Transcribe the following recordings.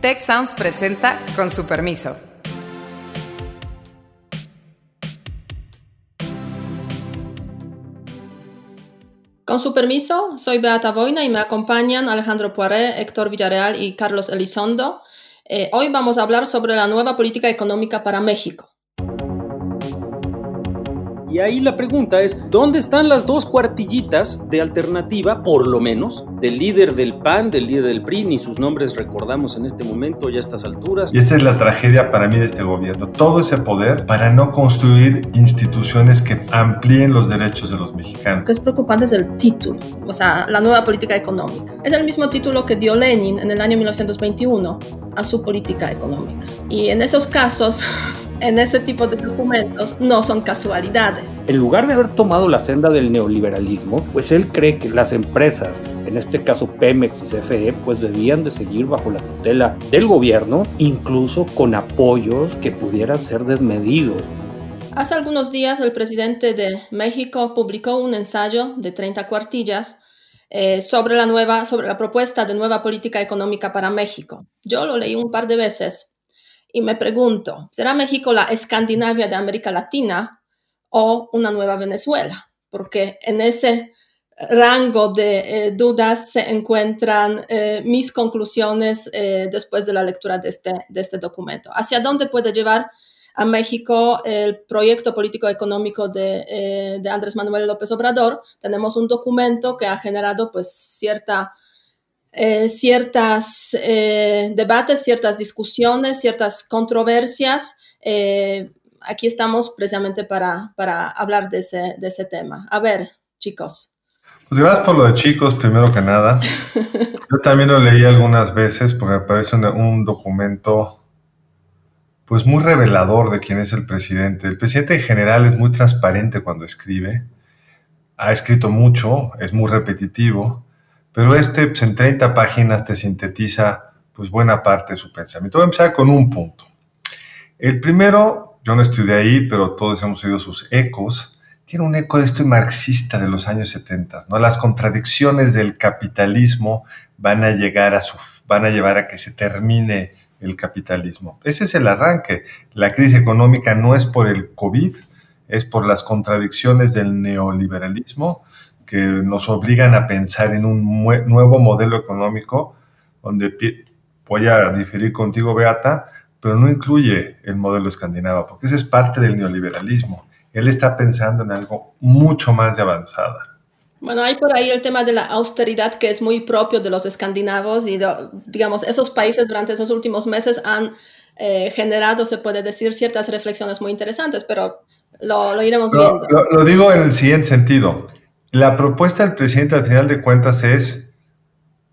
Tech Sounds presenta con su permiso. Con su permiso, soy Beata Boina y me acompañan Alejandro Poiré, Héctor Villarreal y Carlos Elizondo. Eh, hoy vamos a hablar sobre la nueva política económica para México. Y ahí la pregunta es, ¿dónde están las dos cuartillitas de alternativa, por lo menos, del líder del PAN, del líder del PRI, ni sus nombres recordamos en este momento, ya a estas alturas? Y esa es la tragedia para mí de este gobierno, todo ese poder para no construir instituciones que amplíen los derechos de los mexicanos. Lo que es preocupante es el título, o sea, la nueva política económica. Es el mismo título que dio Lenin en el año 1921 a su política económica. Y en esos casos... en este tipo de documentos no son casualidades. En lugar de haber tomado la senda del neoliberalismo, pues él cree que las empresas, en este caso Pemex y CFE, pues debían de seguir bajo la tutela del gobierno, incluso con apoyos que pudieran ser desmedidos. Hace algunos días el presidente de México publicó un ensayo de 30 cuartillas eh, sobre, la nueva, sobre la propuesta de nueva política económica para México. Yo lo leí un par de veces y me pregunto, ¿será México la Escandinavia de América Latina o una nueva Venezuela? Porque en ese rango de eh, dudas se encuentran eh, mis conclusiones eh, después de la lectura de este, de este documento. ¿Hacia dónde puede llevar a México el proyecto político-económico de, de Andrés Manuel López Obrador? Tenemos un documento que ha generado pues cierta eh, ciertos eh, debates, ciertas discusiones, ciertas controversias. Eh, aquí estamos precisamente para, para hablar de ese, de ese, tema. A ver, chicos. Pues gracias por lo de chicos, primero que nada. Yo también lo leí algunas veces porque me parece un, un documento pues muy revelador de quién es el presidente. El presidente en general es muy transparente cuando escribe, ha escrito mucho, es muy repetitivo, pero este pues, en 30 páginas te sintetiza pues buena parte de su pensamiento. Voy a empezar con un punto. El primero, yo no estudié ahí, pero todos hemos oído sus ecos, tiene un eco de este marxista de los años 70, ¿no? Las contradicciones del capitalismo van a llegar a su van a llevar a que se termine el capitalismo. Ese es el arranque. La crisis económica no es por el COVID, es por las contradicciones del neoliberalismo que nos obligan a pensar en un nuevo modelo económico donde voy a diferir contigo, Beata, pero no incluye el modelo escandinavo, porque ese es parte del neoliberalismo. Él está pensando en algo mucho más de avanzada. Bueno, hay por ahí el tema de la austeridad que es muy propio de los escandinavos y, digamos, esos países durante esos últimos meses han eh, generado, se puede decir, ciertas reflexiones muy interesantes, pero lo, iremos viendo. lo, digo en el siguiente sentido. La propuesta del presidente al final de cuentas es,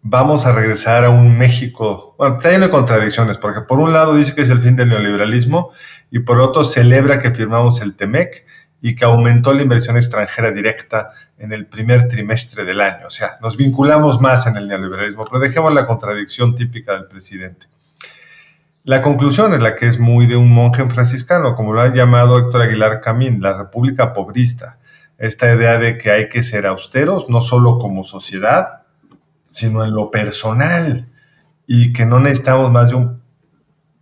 vamos a regresar a un México, bueno, está lleno de contradicciones, porque por un lado dice que es el fin del neoliberalismo y por otro celebra que firmamos el TEMEC y que aumentó la inversión extranjera directa en el primer trimestre del año. O sea, nos vinculamos más en el neoliberalismo, pero dejemos la contradicción típica del presidente. La conclusión es la que es muy de un monje franciscano, como lo ha llamado Héctor Aguilar Camín, la república pobrista esta idea de que hay que ser austeros, no solo como sociedad, sino en lo personal, y que no necesitamos más de un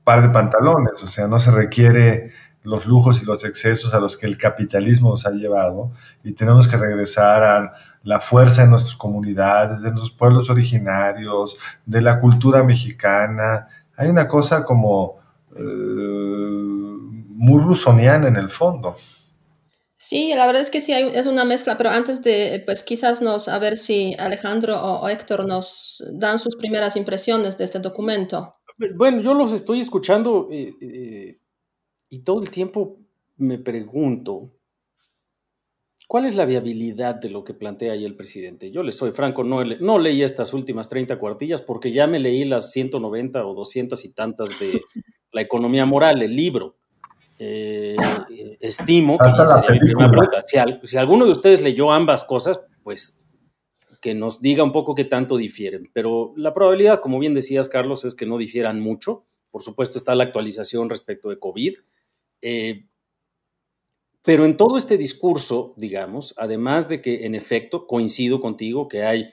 par de pantalones, o sea, no se requiere los lujos y los excesos a los que el capitalismo nos ha llevado y tenemos que regresar a la fuerza de nuestras comunidades, de nuestros pueblos originarios, de la cultura mexicana. Hay una cosa como eh, muy rusoniana en el fondo. Sí, la verdad es que sí, es una mezcla, pero antes de, pues quizás nos, a ver si Alejandro o, Héctor nos dan sus primeras impresiones de este documento. Bueno, yo los estoy escuchando eh, eh, y todo el tiempo me pregunto, ¿cuál es la viabilidad de lo que plantea ahí el presidente? Yo le soy franco, no, no leí estas últimas 30 cuartillas porque ya me leí las 190 o 200 y tantas de La economía moral, el libro. Eh, estimo, que sería mi primera pregunta, si, alguno de ustedes leyó ambas cosas, pues que nos diga un poco qué tanto difieren. Pero la probabilidad, como bien decías, Carlos, es que no difieran mucho. Por supuesto está la actualización respecto de COVID. Eh, pero en todo este discurso, digamos, además de que en efecto coincido contigo que hay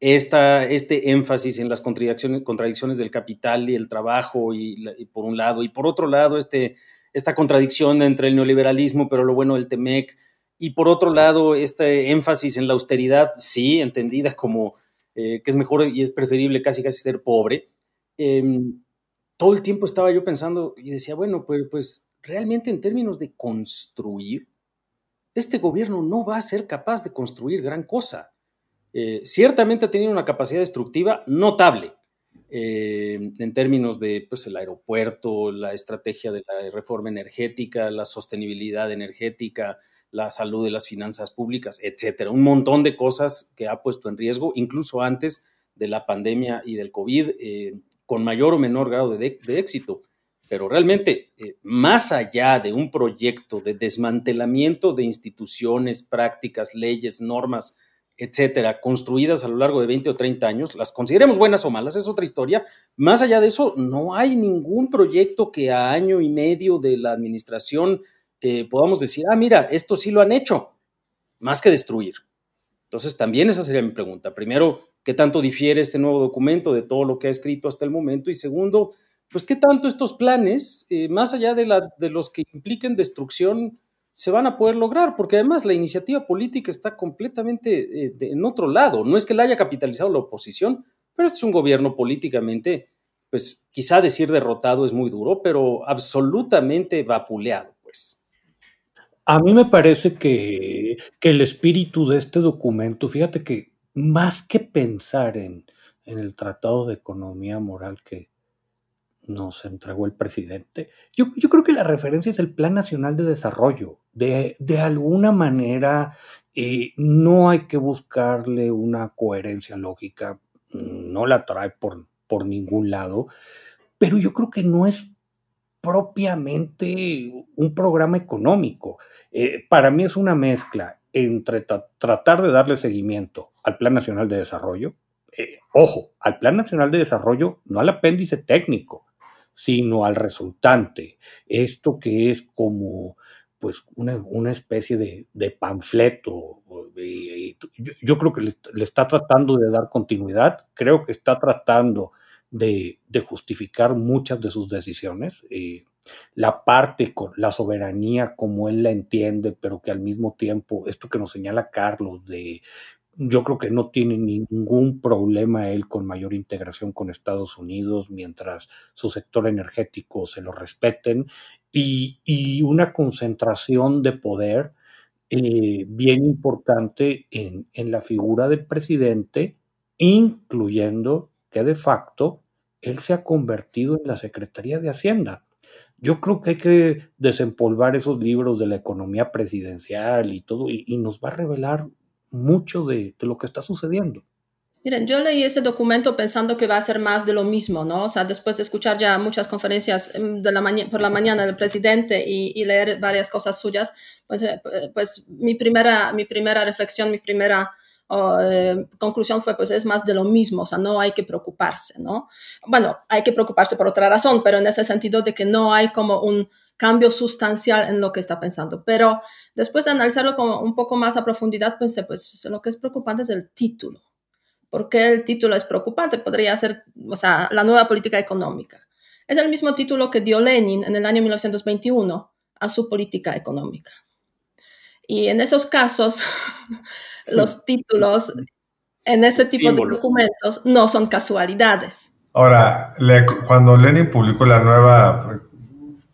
esta, este énfasis en las contradicciones, contradicciones del capital y el trabajo, y, por un lado, y por otro lado, este, esta contradicción entre el neoliberalismo, pero lo bueno del TEMEC, y por otro lado, este énfasis en la austeridad, sí, entendida como eh, que es mejor y es preferible casi casi ser pobre. Em, todo el tiempo estaba yo pensando y decía, bueno, pues, pues realmente en términos de construir, este gobierno no va a ser capaz de construir gran cosa. Eh, ciertamente ha tenido una capacidad destructiva notable eh, en términos de pues, el aeropuerto, la estrategia de la reforma energética, la sostenibilidad energética, la salud de las finanzas públicas, etcétera. Un montón de cosas que ha puesto en riesgo, incluso antes de la pandemia y del COVID, eh, con mayor o menor grado de, éxito. Pero realmente, eh, más allá de un proyecto de desmantelamiento de instituciones, prácticas, leyes, normas, etcétera, construidas a lo largo de 20 o 30 años, las consideremos buenas o malas, es otra historia. Más allá de eso, no hay ningún proyecto que a año y medio de la administración eh, podamos decir, ah, mira, esto sí lo han hecho, más que destruir. Entonces, también esa sería mi pregunta. Primero, ¿qué tanto difiere este nuevo documento de todo lo que ha escrito hasta el momento? Y segundo, pues, ¿qué tanto estos planes, eh, más allá de, la, de los que impliquen destrucción, se van a poder lograr? Porque además la iniciativa política está completamente eh, en otro lado. No es que la haya capitalizado la oposición, pero este es un gobierno políticamente, pues quizá decir derrotado es muy duro, pero absolutamente vapuleado. A mí me parece que, el espíritu de este documento, fíjate que más que pensar en, el Tratado de Economía Moral que nos entregó el presidente, yo, creo que la referencia es el Plan Nacional de Desarrollo. De, alguna manera, eh, no hay que buscarle una coherencia lógica, no la trae por, por ningún lado, pero yo creo que no es propiamente un programa económico. Eh, para mí es una mezcla entre tratar de darle seguimiento al Plan Nacional de Desarrollo, eh, ojo, al Plan Nacional de Desarrollo, no al apéndice técnico, sino al resultante. Esto que es como pues una, especie de, panfleto. yo, creo que le, está tratando de dar continuidad, creo que está tratando de, justificar muchas de sus decisiones. Eh, la parte con la soberanía como él la entiende, pero que al mismo tiempo, esto que nos señala Carlos, de yo creo que no tiene ningún problema él con mayor integración con Estados Unidos mientras su sector energético se lo respeten y, una concentración de poder eh, bien importante en, en la figura del presidente, incluyendo que de facto él se ha convertido en la Secretaría de Hacienda. Yo creo que hay que desempolvar esos libros de la economía presidencial y todo, y, nos va a revelar mucho de, lo que está sucediendo. Miren, yo leí ese documento pensando que va a ser más de lo mismo, ¿no? O sea, después de escuchar ya muchas conferencias em, de la por la mañana del presidente y, leer varias cosas suyas, pues, eh, pues mi, primera, mi primera reflexión, mi primera eh, conclusión fue, pues es más de lo mismo, o sea, no hay que preocuparse, ¿no? Bueno, hay que preocuparse por otra razón, pero en ese sentido de que no hay como un cambio sustancial en lo que está pensando. Pero después de analizarlo como un poco más a profundidad, pensé, pues lo que es preocupante es el título. ¿Por qué el título es preocupante? Podría ser, o sea, la nueva política económica. Es el mismo título que dio Lenin en el año 1921 a su política económica. Y en esos casos, los títulos en ese tipo de documentos no son casualidades. Ahora, cuando Lenin publicó la nueva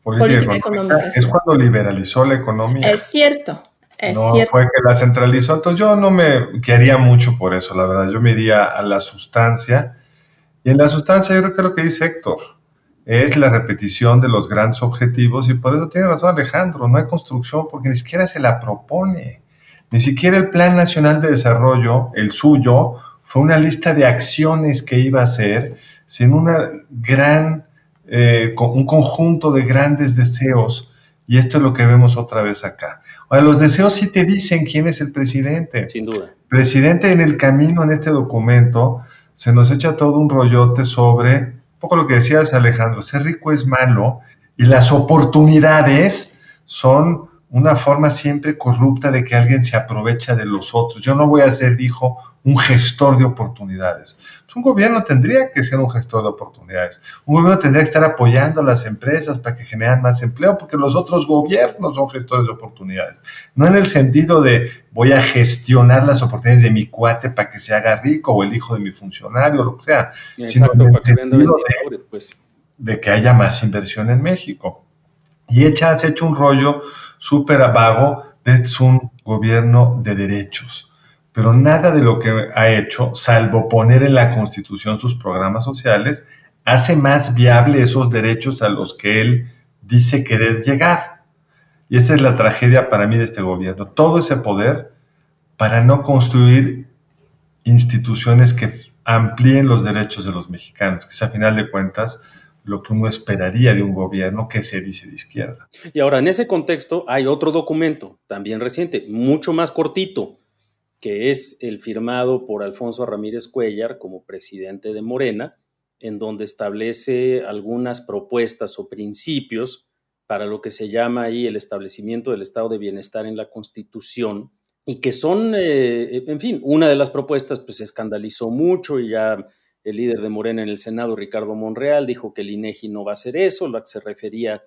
política, económica, es cuando liberalizó la economía. Es cierto. Es no cierto. fue que la centralizó. Entonces yo no me quería mucho por eso, la verdad. Yo me iría a la sustancia. Y en la sustancia yo creo que lo que dice Héctor es la repetición de los grandes objetivos y por eso tiene razón Alejandro, no hay construcción porque ni siquiera se la propone. Ni siquiera el Plan Nacional de Desarrollo, el suyo, fue una lista de acciones que iba a hacer, sino una gran, eh, un conjunto de grandes deseos. Y esto es lo que vemos otra vez acá. Ahora, los deseos sí te dicen quién es el presidente. Sin duda. Presidente en el camino en este documento se nos echa todo un rollote sobre, poco lo que decías Alejandro, ser rico es malo y las oportunidades son una forma siempre corrupta de que alguien se aprovecha de los otros. Yo no voy a ser, dijo, un gestor de oportunidades. Pues un gobierno tendría que ser un gestor de oportunidades. Un gobierno tendría que estar apoyando a las empresas para que generen más empleo, porque los otros gobiernos son gestores de oportunidades. No en el sentido de voy a gestionar las oportunidades de mi cuate para que se haga rico o el hijo de mi funcionario, o lo que sea, sino en el sentido de, pues. de que haya más inversión en México. Y echa, has hecho un rollo súper vago de un gobierno de derechos. Pero nada de lo que ha hecho, salvo poner en la Constitución sus programas sociales, hace más viable esos derechos a los que él dice querer llegar. Y esa es la tragedia para mí de este gobierno. Todo ese poder para no construir instituciones que amplíen los derechos de los mexicanos, que a final de cuentas lo que uno esperaría de un gobierno que se dice de izquierda. Y ahora, en ese contexto, hay otro documento, también reciente, mucho más cortito, que es el firmado por Alfonso Ramírez Cuellar como presidente de Morena, en donde establece algunas propuestas o principios para lo que se llama ahí el establecimiento del estado de bienestar en la Constitución, y que son, eh, en fin, una de las propuestas pues se escandalizó mucho y ya el líder de Morena en el Senado, Ricardo Monreal, dijo que el INEGI no va a hacer eso, lo que se refería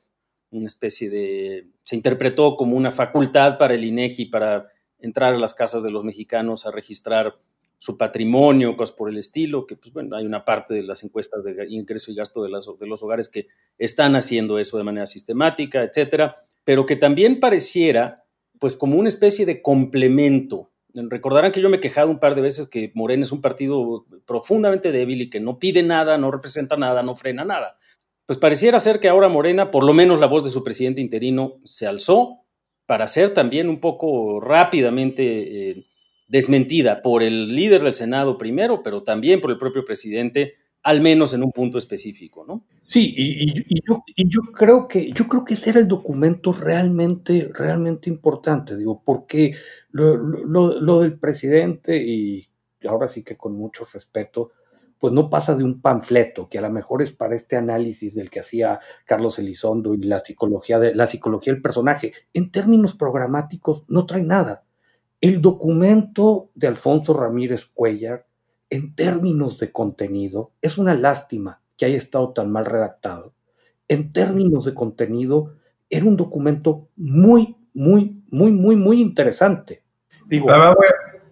una especie de, se interpretó como una facultad para el INEGI para entrar a las casas de los mexicanos a registrar su patrimonio, cosas por el estilo, que pues bueno, hay una parte de las encuestas de ingreso y gasto de, de los hogares que están haciendo eso de manera sistemática, etcétera, pero que también pareciera pues como una especie de complemento Recordarán que yo me he quejado un par de veces que Morena es un partido profundamente débil y que no pide nada, no representa nada, no frena nada. Pues pareciera ser que ahora Morena, por lo menos la voz de su presidente interino, se alzó para ser también un poco rápidamente eh, desmentida por el líder del Senado primero, pero también por el propio presidente, al menos en un punto específico, ¿no? Sí, y, yo, creo que yo creo que ese era el documento realmente, realmente importante, digo, porque lo, del presidente, y ahora sí que con mucho respeto, pues no pasa de un panfleto, que a lo mejor es para este análisis del que hacía Carlos Elizondo y la psicología, de, la psicología del personaje. En términos programáticos no trae nada. El documento de Alfonso Ramírez Cuellar en términos de contenido, es una lástima que haya estado tan mal redactado. En términos de contenido, era un documento muy, muy, muy, muy, muy interesante. Digo,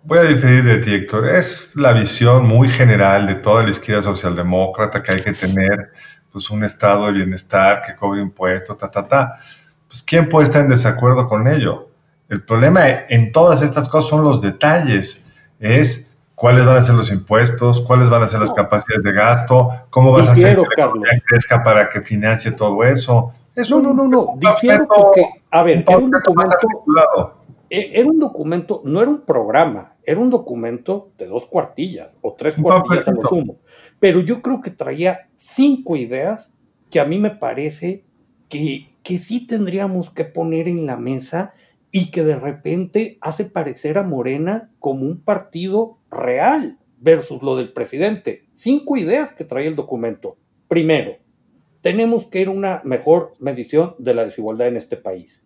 voy, a, diferir de ti, Héctor. Es la visión muy general de toda la izquierda socialdemócrata que hay que tener pues, un estado de bienestar que cobre impuestos, ta, ta, ta. Pues, ¿quién puede estar en desacuerdo con ello? El problema en todas estas cosas son los detalles. Es cuáles van a ser los impuestos, cuáles van a ser las capacidades de gasto, cómo vas a hacer que la crezca para que financie todo eso. no, no, no, no, difiero porque, a ver, era un documento, e, era un documento, no era un programa, era un documento de dos cuartillas o tres cuartillas a lo sumo, pero yo creo que traía cinco ideas que a mí me parece que, que sí tendríamos que poner en la mesa y que de repente hace parecer a Morena como un partido real versus lo del presidente. Cinco ideas que trae el documento. Primero, tenemos que ir a una mejor medición de la desigualdad en este país.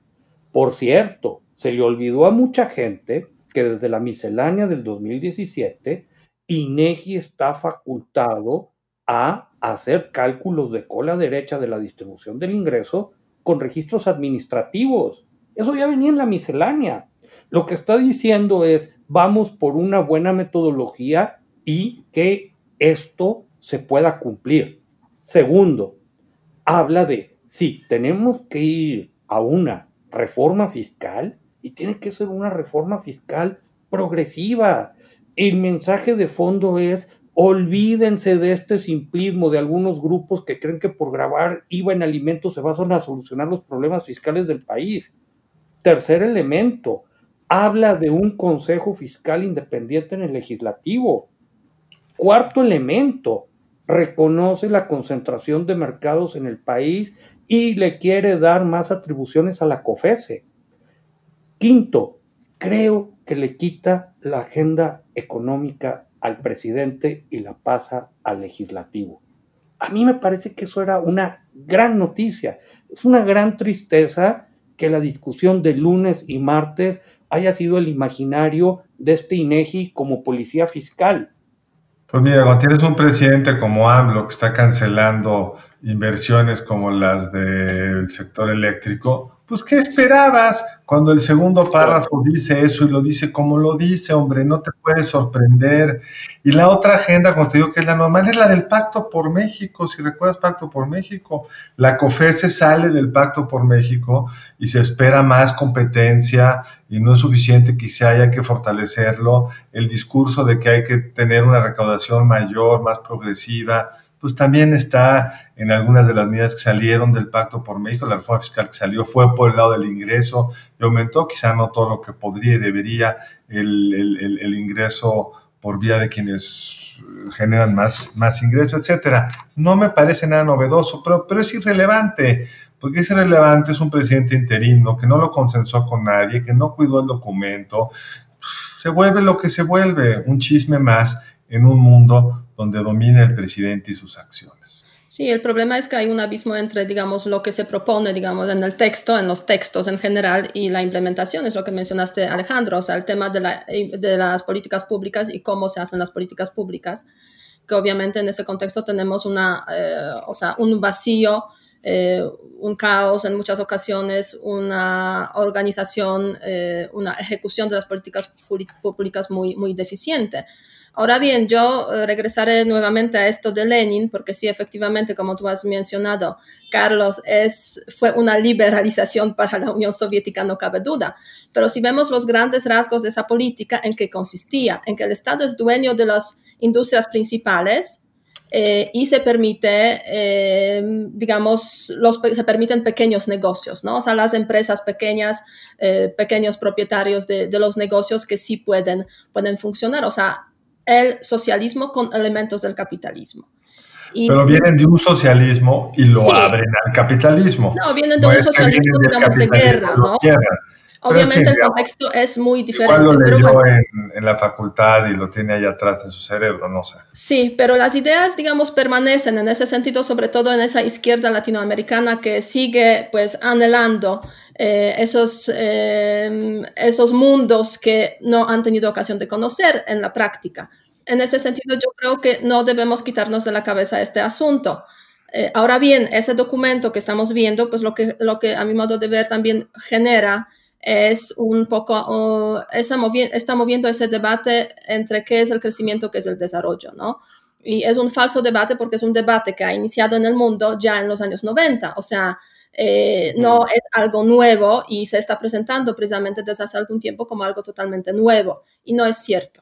Por cierto, se le olvidó a mucha gente que desde la miscelánea del 2017, INEGI está facultado a hacer cálculos de cola derecha de la distribución del ingreso con registros administrativos eso ya venía en la miscelánea. Lo que está diciendo es, vamos por una buena metodología y que esto se pueda cumplir. Segundo, habla de, sí, tenemos que ir a una reforma fiscal y tiene que ser una reforma fiscal progresiva. El mensaje de fondo es, olvídense de este simplismo de algunos grupos que creen que por grabar IVA en alimentos se van a solucionar los problemas fiscales del país. Tercer elemento, habla de un Consejo Fiscal Independiente en el legislativo. Cuarto elemento, reconoce la concentración de mercados en el país y le quiere dar más atribuciones a la COFESE. Quinto, creo que le quita la agenda económica al presidente y la pasa al legislativo. A mí me parece que eso era una gran noticia. Es una gran tristeza que la discusión de lunes y martes haya sido el imaginario de este INEGI como policía fiscal. Pues mira, cuando tienes un presidente como AMLO que está cancelando inversiones como las del sector eléctrico, pues ¿qué esperabas cuando el segundo párrafo dice eso y lo dice como lo dice, hombre? No te puedes sorprender. Y la otra agenda, como te digo que es la normal, es la del Pacto por México. Si recuerdas Pacto por México, la COFESE sale del Pacto por México y se espera más competencia y no es suficiente se haya que fortalecerlo. El discurso de que hay que tener una recaudación mayor, más progresiva, pues también está en algunas de las medidas que salieron del Pacto por México. La reforma fiscal que salió fue por el lado del ingreso y aumentó, quizá no todo lo que podría y debería, el, ingreso por vía de quienes generan más, más ingresos, etcétera. No me parece nada novedoso, pero, pero es irrelevante, porque es irrelevante, es un presidente interino que no lo consensó con nadie, que no cuidó el documento, se vuelve lo que se vuelve, un chisme más en un mundo donde domina el presidente y sus acciones. Sí, el problema es que hay un abismo entre, digamos, lo que se propone, digamos, en el texto, en los textos en general, y la implementación, es lo que mencionaste, Alejandro, o sea, el tema de, la, de las políticas públicas y cómo se hacen las políticas públicas, que obviamente en ese contexto tenemos una, eh, o sea, un vacío, eh, un caos en muchas ocasiones, una organización, eh, una ejecución de las políticas públicas muy, muy deficiente. Ahora bien, yo eh, regresaré nuevamente a esto de Lenin, porque sí, efectivamente, como tú has mencionado, Carlos, es, fue una liberalización para la Unión Soviética, no cabe duda. Pero si vemos los grandes rasgos de esa política, ¿en qué consistía? En que el Estado es dueño de las industrias principales, eh, y se permite, eh, digamos, los, se permiten pequeños negocios, ¿no? O sea, las empresas pequeñas, pequeños propietarios de, de, los negocios que sí pueden, pueden funcionar. O sea, el socialismo con elementos del capitalismo. Pero vienen de un socialismo y lo abren al capitalismo. No, vienen de un socialismo, digamos, de guerra, ¿no? Obviamente el contexto es muy diferente. Igual lo leyó en, la facultad y lo tiene ahí atrás en su cerebro, no sé. Sí, pero las ideas, digamos, permanecen en ese sentido, sobre todo en esa izquierda latinoamericana que sigue, pues, anhelando eh, esos, eh, esos mundos que no han tenido ocasión de conocer en la práctica. En ese sentido, yo creo que no debemos quitarnos de la cabeza este asunto. Eh, ahora bien, ese documento que estamos viendo, pues lo que, lo que a mi modo de ver también genera es un poco, está, moviendo, ese debate entre qué es el crecimiento, qué es el desarrollo, ¿no? Y es un falso debate porque es un debate que ha iniciado en el mundo ya en los años 90, o sea, eh, no mm. es algo nuevo y se está presentando precisamente desde hace algún tiempo como algo totalmente nuevo y no es cierto.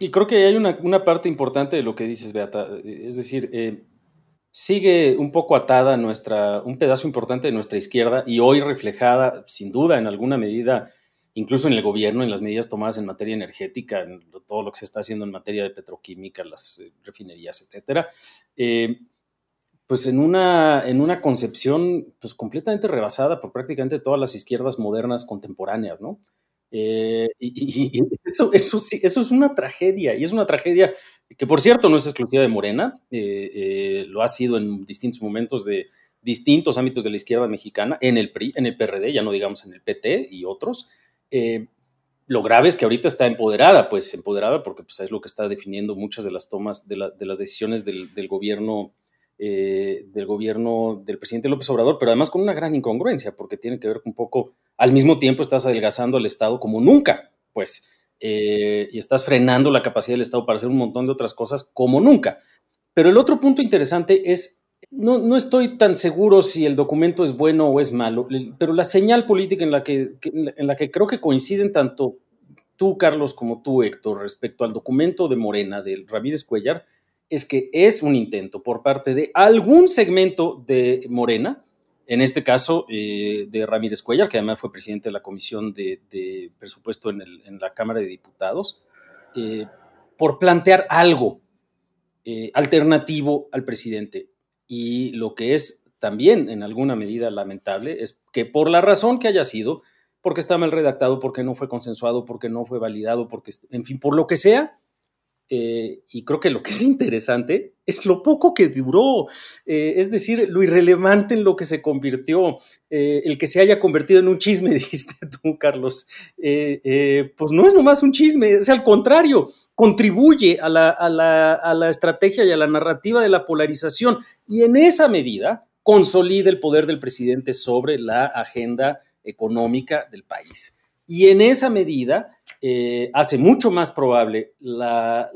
Y creo que hay una, una parte importante de lo que dices, Beata, es decir, eh, sigue un poco atada nuestra, un pedazo importante de nuestra izquierda y hoy reflejada, sin duda, en alguna medida, incluso en el gobierno, en las medidas tomadas en materia energética, en todo lo que se está haciendo en materia de petroquímica, las eh, refinerías, etcétera, eh, pues en una, en una concepción pues completamente rebasada por prácticamente todas las izquierdas modernas contemporáneas, ¿no? Eh, y, eso, eso, sí, eso es una tragedia, y es una tragedia que por cierto no es exclusiva de Morena, eh, eh, lo ha sido en distintos momentos de distintos ámbitos de la izquierda mexicana, en el PRI, en el PRD, ya no digamos en el PT y otros. lo grave es que ahorita está empoderada, pues empoderada porque pues, es lo que está definiendo muchas de las tomas de, las decisiones del, del gobierno eh, del gobierno del presidente López Obrador, pero además con una gran incongruencia, porque tiene que ver con un poco, al mismo tiempo estás adelgazando al Estado como nunca, pues, eh, y estás frenando la capacidad del Estado para hacer un montón de otras cosas como nunca. Pero el otro punto interesante es, no, no estoy tan seguro si el documento es bueno o es malo, pero la señal política en la que, en la que creo que coinciden tanto tú, Carlos, como tú, Héctor, respecto al documento de Morena, del Ramírez Cuellar, es que es un intento por parte de algún segmento de Morena, en este caso eh, de Ramírez Cuellar, que además fue presidente de la Comisión de, Presupuesto en, la Cámara de Diputados, eh, por plantear algo eh, alternativo al presidente. Y lo que es también en alguna medida lamentable es que por la razón que haya sido, porque está mal redactado, porque no fue consensuado, porque no fue validado, porque, en fin, por lo que sea, eh, y creo que lo que es interesante es lo poco que duró, eh, es decir, lo irrelevante en lo que se convirtió, eh, el que se haya convertido en un chisme, dijiste tú, Carlos, pues no es nomás un chisme, es al contrario, contribuye a la, a, la, a la estrategia y a la narrativa de la polarización. Y en esa medida consolida el poder del presidente sobre la agenda económica del país. Y en esa medida eh, hace mucho más probable las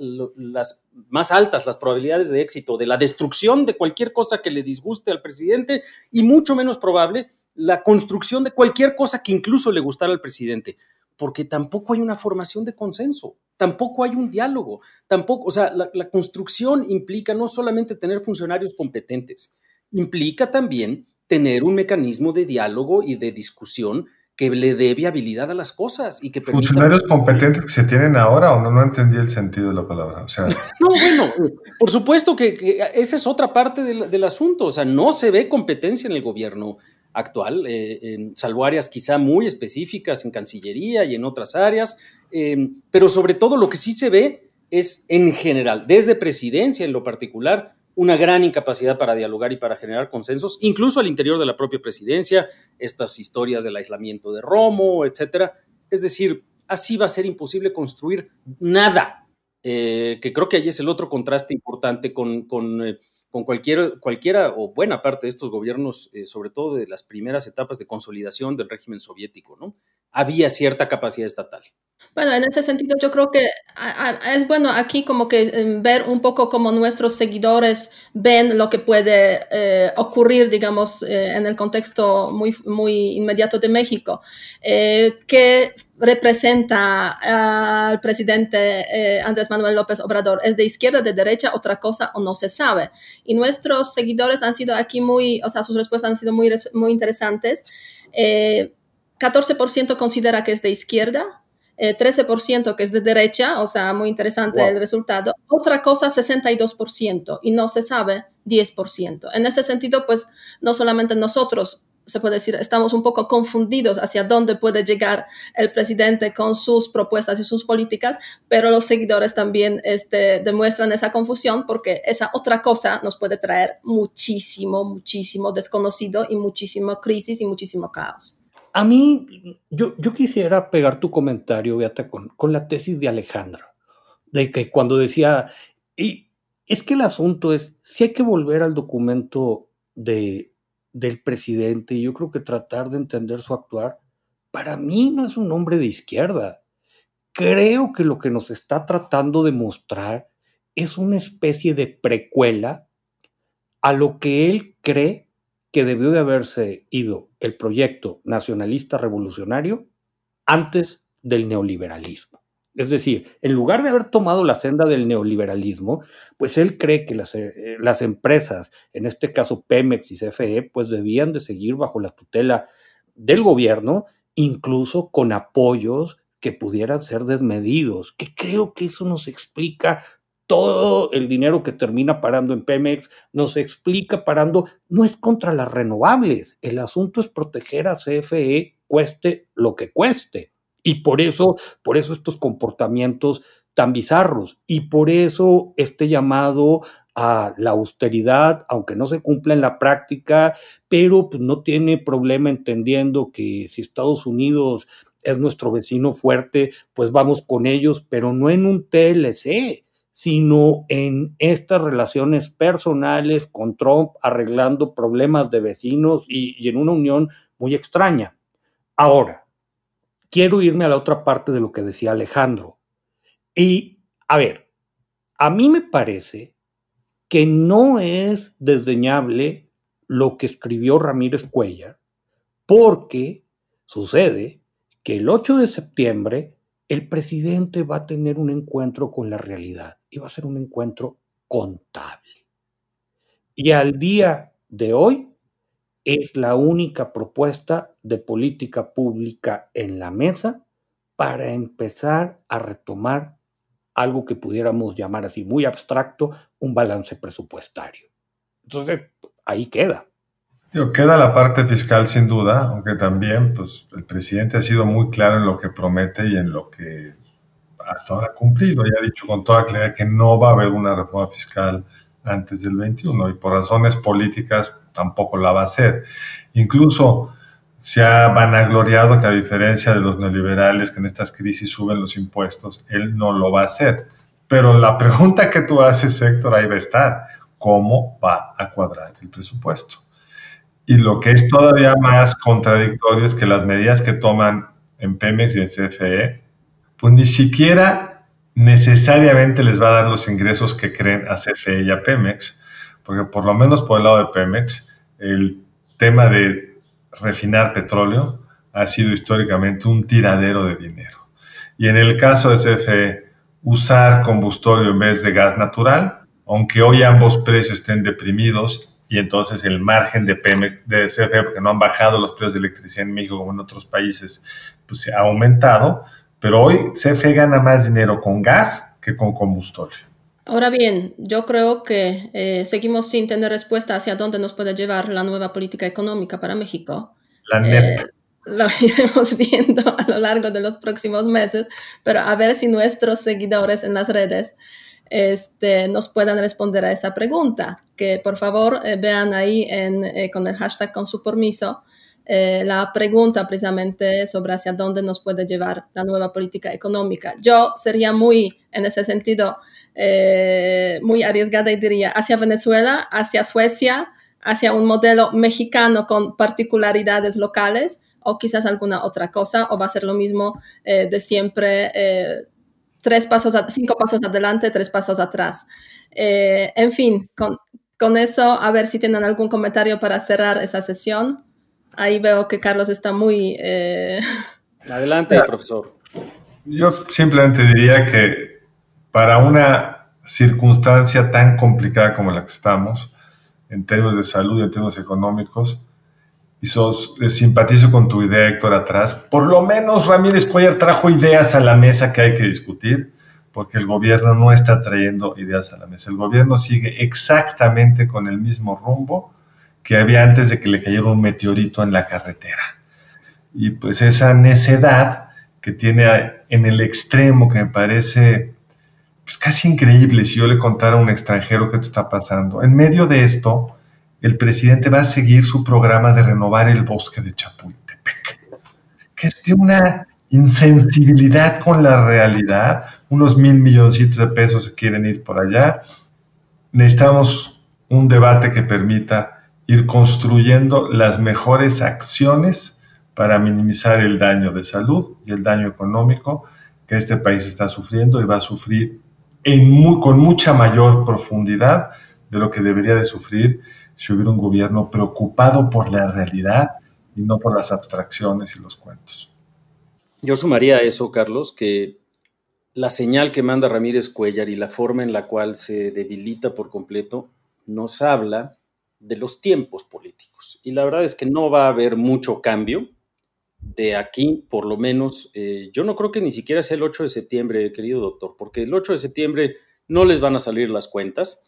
más altas las probabilidades de éxito de la destrucción de cualquier cosa que le disguste al presidente y mucho menos probable la construcción de cualquier cosa que incluso le gustara al presidente, porque tampoco hay una formación de consenso, tampoco hay un diálogo, tampoco, o sea, la, la construcción implica no solamente tener funcionarios competentes, implica también tener un mecanismo de diálogo y de discusión que le dé viabilidad a las cosas y que ¿Funcionarios competentes que se tienen ahora o no? No entendí el sentido de la palabra. O sea... no, bueno, por supuesto que, esa es otra parte del, asunto. O sea, no se ve competencia en el gobierno actual, eh, salvo áreas quizá muy específicas en Cancillería y en otras áreas, eh, pero sobre todo lo que sí se ve es en general, desde presidencia en lo particular, una gran incapacidad para dialogar y para generar consensos, incluso al interior de la propia presidencia, estas historias del aislamiento de Romo, etcétera. Es decir, así va a ser imposible construir nada, eh, que creo que ahí es el otro contraste importante con, con, eh, con cualquier, cualquiera o buena parte de estos gobiernos, eh, sobre todo de las primeras etapas de consolidación del régimen soviético, ¿no? Había cierta capacidad estatal. Bueno, en ese sentido yo creo que es bueno aquí como que em, ver un poco cómo nuestros seguidores ven lo que puede eh, ocurrir, digamos, eh, en el contexto muy, muy inmediato de México. Eh, ¿Qué representa al presidente Andrés Manuel López Obrador? ¿Es de izquierda, de derecha, otra cosa o no se sabe? Y nuestros seguidores han sido aquí muy, o sea, sus respuestas han sido muy, muy interesantes. 14% considera que es de izquierda, 13% eh, que es de derecha, o sea, muy interesante el resultado. Otra cosa, 62%, y no se sabe 10%. En ese sentido, pues, no solamente nosotros, se puede decir, estamos un poco confundidos hacia dónde puede llegar el presidente con sus propuestas y sus políticas, pero los seguidores también este, demuestran esa confusión porque esa otra cosa nos puede traer muchísimo, muchísimo desconocido y muchísima crisis y muchísimo caos. A mí, yo, yo quisiera pegar tu comentario, Beata, con, con la tesis de Alejandro, de que cuando decía, y es que el asunto es, si hay que volver al documento de, del presidente, y yo creo que tratar de entender su actuar, para mí no es un hombre de izquierda. Creo que lo que nos está tratando de mostrar es una especie de precuela a lo que él cree que debió de haberse ido el proyecto nacionalista revolucionario antes del neoliberalismo. Es decir, en lugar de haber tomado la senda del neoliberalismo, pues él cree que las, eh, empresas, en este caso Pemex y CFE, pues debían de seguir bajo la tutela del gobierno, incluso con apoyos que pudieran ser desmedidos, que creo que eso nos explica todo el dinero que termina parando en Pemex nos explica parando, no es contra las renovables, el asunto es proteger a CFE cueste lo que cueste. Y por eso, por eso estos comportamientos tan bizarros y por eso este llamado a la austeridad, aunque no se cumpla en la práctica, pero pues, no tiene problema entendiendo que si Estados Unidos es nuestro vecino fuerte, pues vamos con ellos, pero no en un TLC, sino en estas relaciones personales con Trump, arreglando problemas de vecinos y, en una unión muy extraña. Ahora, quiero irme a la otra parte de lo que decía Alejandro. Y, a ver, a mí me parece que no es desdeñable lo que escribió Ramírez Cuellar, porque sucede que el 8 de septiembre el presidente va a tener un encuentro con la realidad y va a ser un encuentro contable. Y al día de hoy es la única propuesta de política pública en la mesa para empezar a retomar algo que pudiéramos llamar así muy abstracto, un balance presupuestario. Entonces, ahí queda. Queda la parte fiscal sin duda, aunque también pues, el presidente ha sido muy claro en lo que promete y en lo que hasta ahora ha cumplido y ha dicho con toda claridad que no va a haber una reforma fiscal antes del 21 y por razones políticas tampoco la va a hacer. Incluso se ha vanagloriado que a diferencia de los neoliberales que en estas crisis suben los impuestos, él no lo va a hacer. Pero la pregunta que tú haces, Héctor, ahí va a estar. ¿Cómo va a cuadrar el presupuesto? Y lo que es todavía más contradictorio es que las medidas que toman en Pemex y en CFE, pues ni siquiera necesariamente les va a dar los ingresos que creen a CFE y a Pemex, porque por lo menos por el lado de Pemex, el tema de refinar petróleo ha sido históricamente un tiradero de dinero. Y en el caso de CFE, usar combustorio en vez de gas natural, aunque hoy ambos precios estén deprimidos y entonces el margen de Pemex, de CFE, porque no han bajado los precios de electricidad en México como en otros países, pues se ha aumentado, pero hoy CFE gana más dinero con gas que con combustorio. Ahora bien, yo creo que eh, seguimos sin tener respuesta hacia dónde nos puede llevar la nueva política económica para México. La neta. Eh, lo iremos viendo a lo largo de los próximos meses, pero a ver si nuestros seguidores en las redes este, nos puedan responder a esa pregunta. Que por favor eh, vean ahí en, con el hashtag con su permiso la pregunta precisamente sobre hacia dónde nos puede llevar la nueva política económica. Yo sería muy, en ese sentido, eh, muy arriesgada y diría hacia Venezuela, hacia Suecia, hacia un modelo mexicano con particularidades locales o quizás alguna otra cosa, o va a ser lo mismo eh, de siempre, eh, tres pasos, cinco pasos adelante, tres pasos atrás. en fin, con, con eso, a ver si tienen algún comentario para cerrar esa sesión. Ahí veo que Carlos está muy... Adelante, profesor. Yo simplemente diría que para una circunstancia tan complicada como la que estamos, en términos de salud y en términos económicos, y sos, eh, simpatizo con tu idea, Héctor, atrás, por lo menos Ramírez Cuellar trajo ideas a la mesa que hay que discutir, porque el gobierno no está trayendo ideas a la mesa. El gobierno sigue exactamente con el mismo rumbo que había antes de que le cayera un meteorito en la carretera. Y pues esa necedad que tiene en el extremo, que me parece pues casi increíble si yo le contara a un extranjero qué te está pasando. En medio de esto, el presidente va a seguir su programa de renovar el bosque de Chapultepec, que es de una insensibilidad con la realidad. Unos mil milloncitos de pesos se quieren ir por allá. Necesitamos un debate que permita ir construyendo las mejores acciones para minimizar el daño de salud y el daño económico que este país está sufriendo y va a sufrir con mucha mayor profundidad de lo que debería de sufrir si hubiera un gobierno preocupado por la realidad y no por las abstracciones y los cuentos. Yo sumaría a eso, Carlos, que la señal que manda Ramírez Cuellar y la forma en la cual se debilita por completo nos habla de los tiempos políticos. Y la verdad es que no va a haber mucho cambio de aquí, por lo menos, eh, yo no creo que ni siquiera sea el 8 de septiembre, querido doctor, porque el 8 de septiembre no les van a salir las cuentas.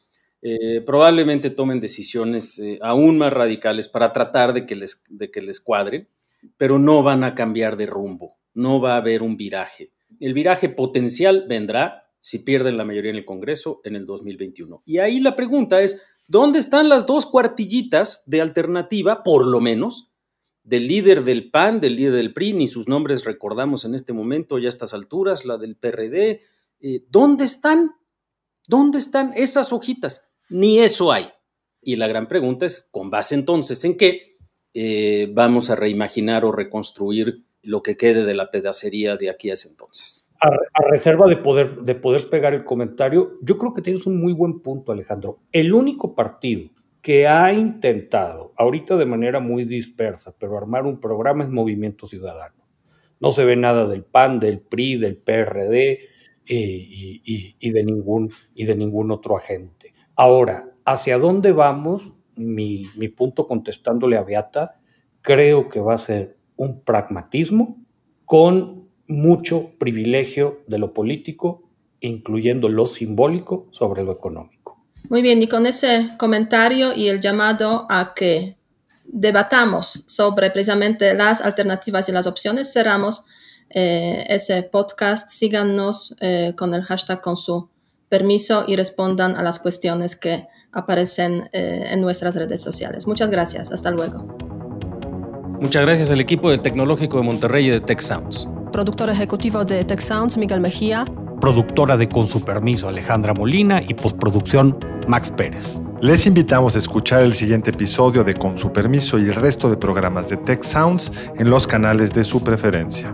Eh, probablemente tomen decisiones eh, aún más radicales para tratar de que, les, de que les cuadren, pero no van a cambiar de rumbo, no va a haber un viraje. El viraje potencial vendrá si pierden la mayoría en el Congreso en el 2021. Y ahí la pregunta es, ¿dónde están las dos cuartillitas de alternativa, por lo menos, del líder del PAN, del líder del PRI, ni sus nombres recordamos en este momento, ya a estas alturas, la del PRD. Eh, ¿Dónde están? ¿Dónde están esas hojitas? Ni eso hay. Y la gran pregunta es, ¿con base entonces en qué eh, vamos a reimaginar o reconstruir lo que quede de la pedacería de aquí a ese entonces? A, reserva de poder, de poder pegar el comentario, yo creo que tienes un muy buen punto, Alejandro. El único partido que ha intentado, ahorita de manera muy dispersa, pero armar un programa es Movimiento Ciudadano. No se ve nada del PAN, del PRI, del PRD eh, y, de ningún, y de ningún otro agente. Ahora, ¿hacia dónde vamos? Mi, punto contestándole a Beata, creo que va a ser un pragmatismo con mucho privilegio de lo político, incluyendo lo simbólico sobre lo económico. Muy bien, y con ese comentario y el llamado a que debatamos sobre precisamente las alternativas y las opciones, cerramos ese podcast, síganos con el hashtag con su permiso y respondan a las cuestiones que aparecen en nuestras redes sociales. Muchas gracias. Hasta luego. Muchas gracias al equipo del Tecnológico de Monterrey y de Tech Sounds. Productor ejecutivo de Tech Sounds, Miguel Mejía. Productora de Con su permiso, Alejandra Molina. Y postproducción, Max Pérez. Les invitamos a escuchar el siguiente episodio de Con su permiso y el resto de programas de Tech Sounds en los canales de su preferencia.